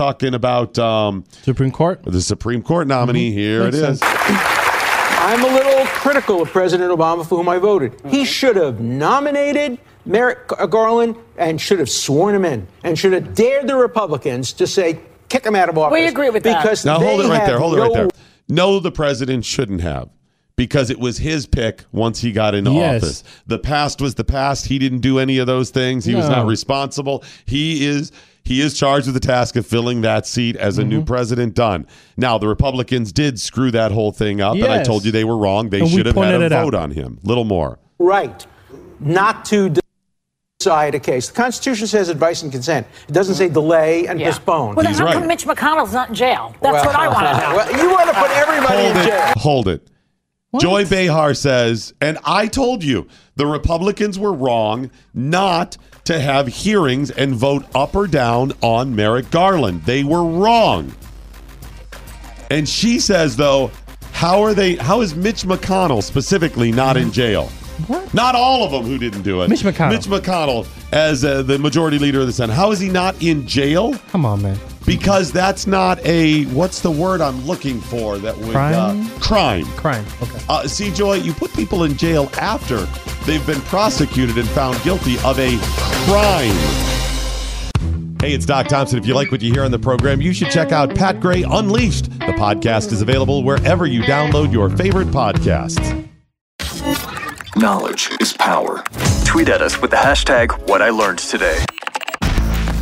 talking about um, Supreme Court. the Supreme Court nominee. Here Makes it is. I'm a little critical of President Obama for whom I voted. He should have nominated Merrick Garland and should have sworn him in and should have dared the Republicans to say, kick him out of office. We agree with that. because Now hold it right there. Hold it right there. No, the president shouldn't have. Because it was his pick once he got into Yes. office. The past was the past. He didn't do any of those things. He was not responsible. He is he is charged with the task of filling that seat as a Mm-hmm. new president done. Now the Republicans did screw that whole thing up, and I told you they were wrong. They And should have had a it out. vote on him. Little more. right not to decide a case. The Constitution says advice and consent. It doesn't say delay and Yeah. postpone. Well, then He's how right. come Mitch McConnell's not in jail? That's Well- what I want to know. Well, you want to put everybody Hold in jail. it. Hold it. Joy Behar says, and I told you the Republicans were wrong not to have hearings and vote up or down on Merrick Garland. They were wrong. And she says, though, how are they? How is Mitch McConnell specifically not in jail? What? Not all of them who didn't do it. Mitch McConnell. Mitch McConnell, as uh, the majority leader of the Senate, how is he not in jail? Come on, man. Because that's not a what's the word I'm looking for that would Crime? Uh, crime. Crime. Okay. Uh, see, Joy, you put people in jail after they've been prosecuted and found guilty of a crime. Hey, it's Doc Thompson. If you like what you hear on the program, you should check out Pat Gray Unleashed. The podcast is available wherever you download your favorite podcasts. Knowledge is power. Tweet at us with the hashtag What I Learned Today.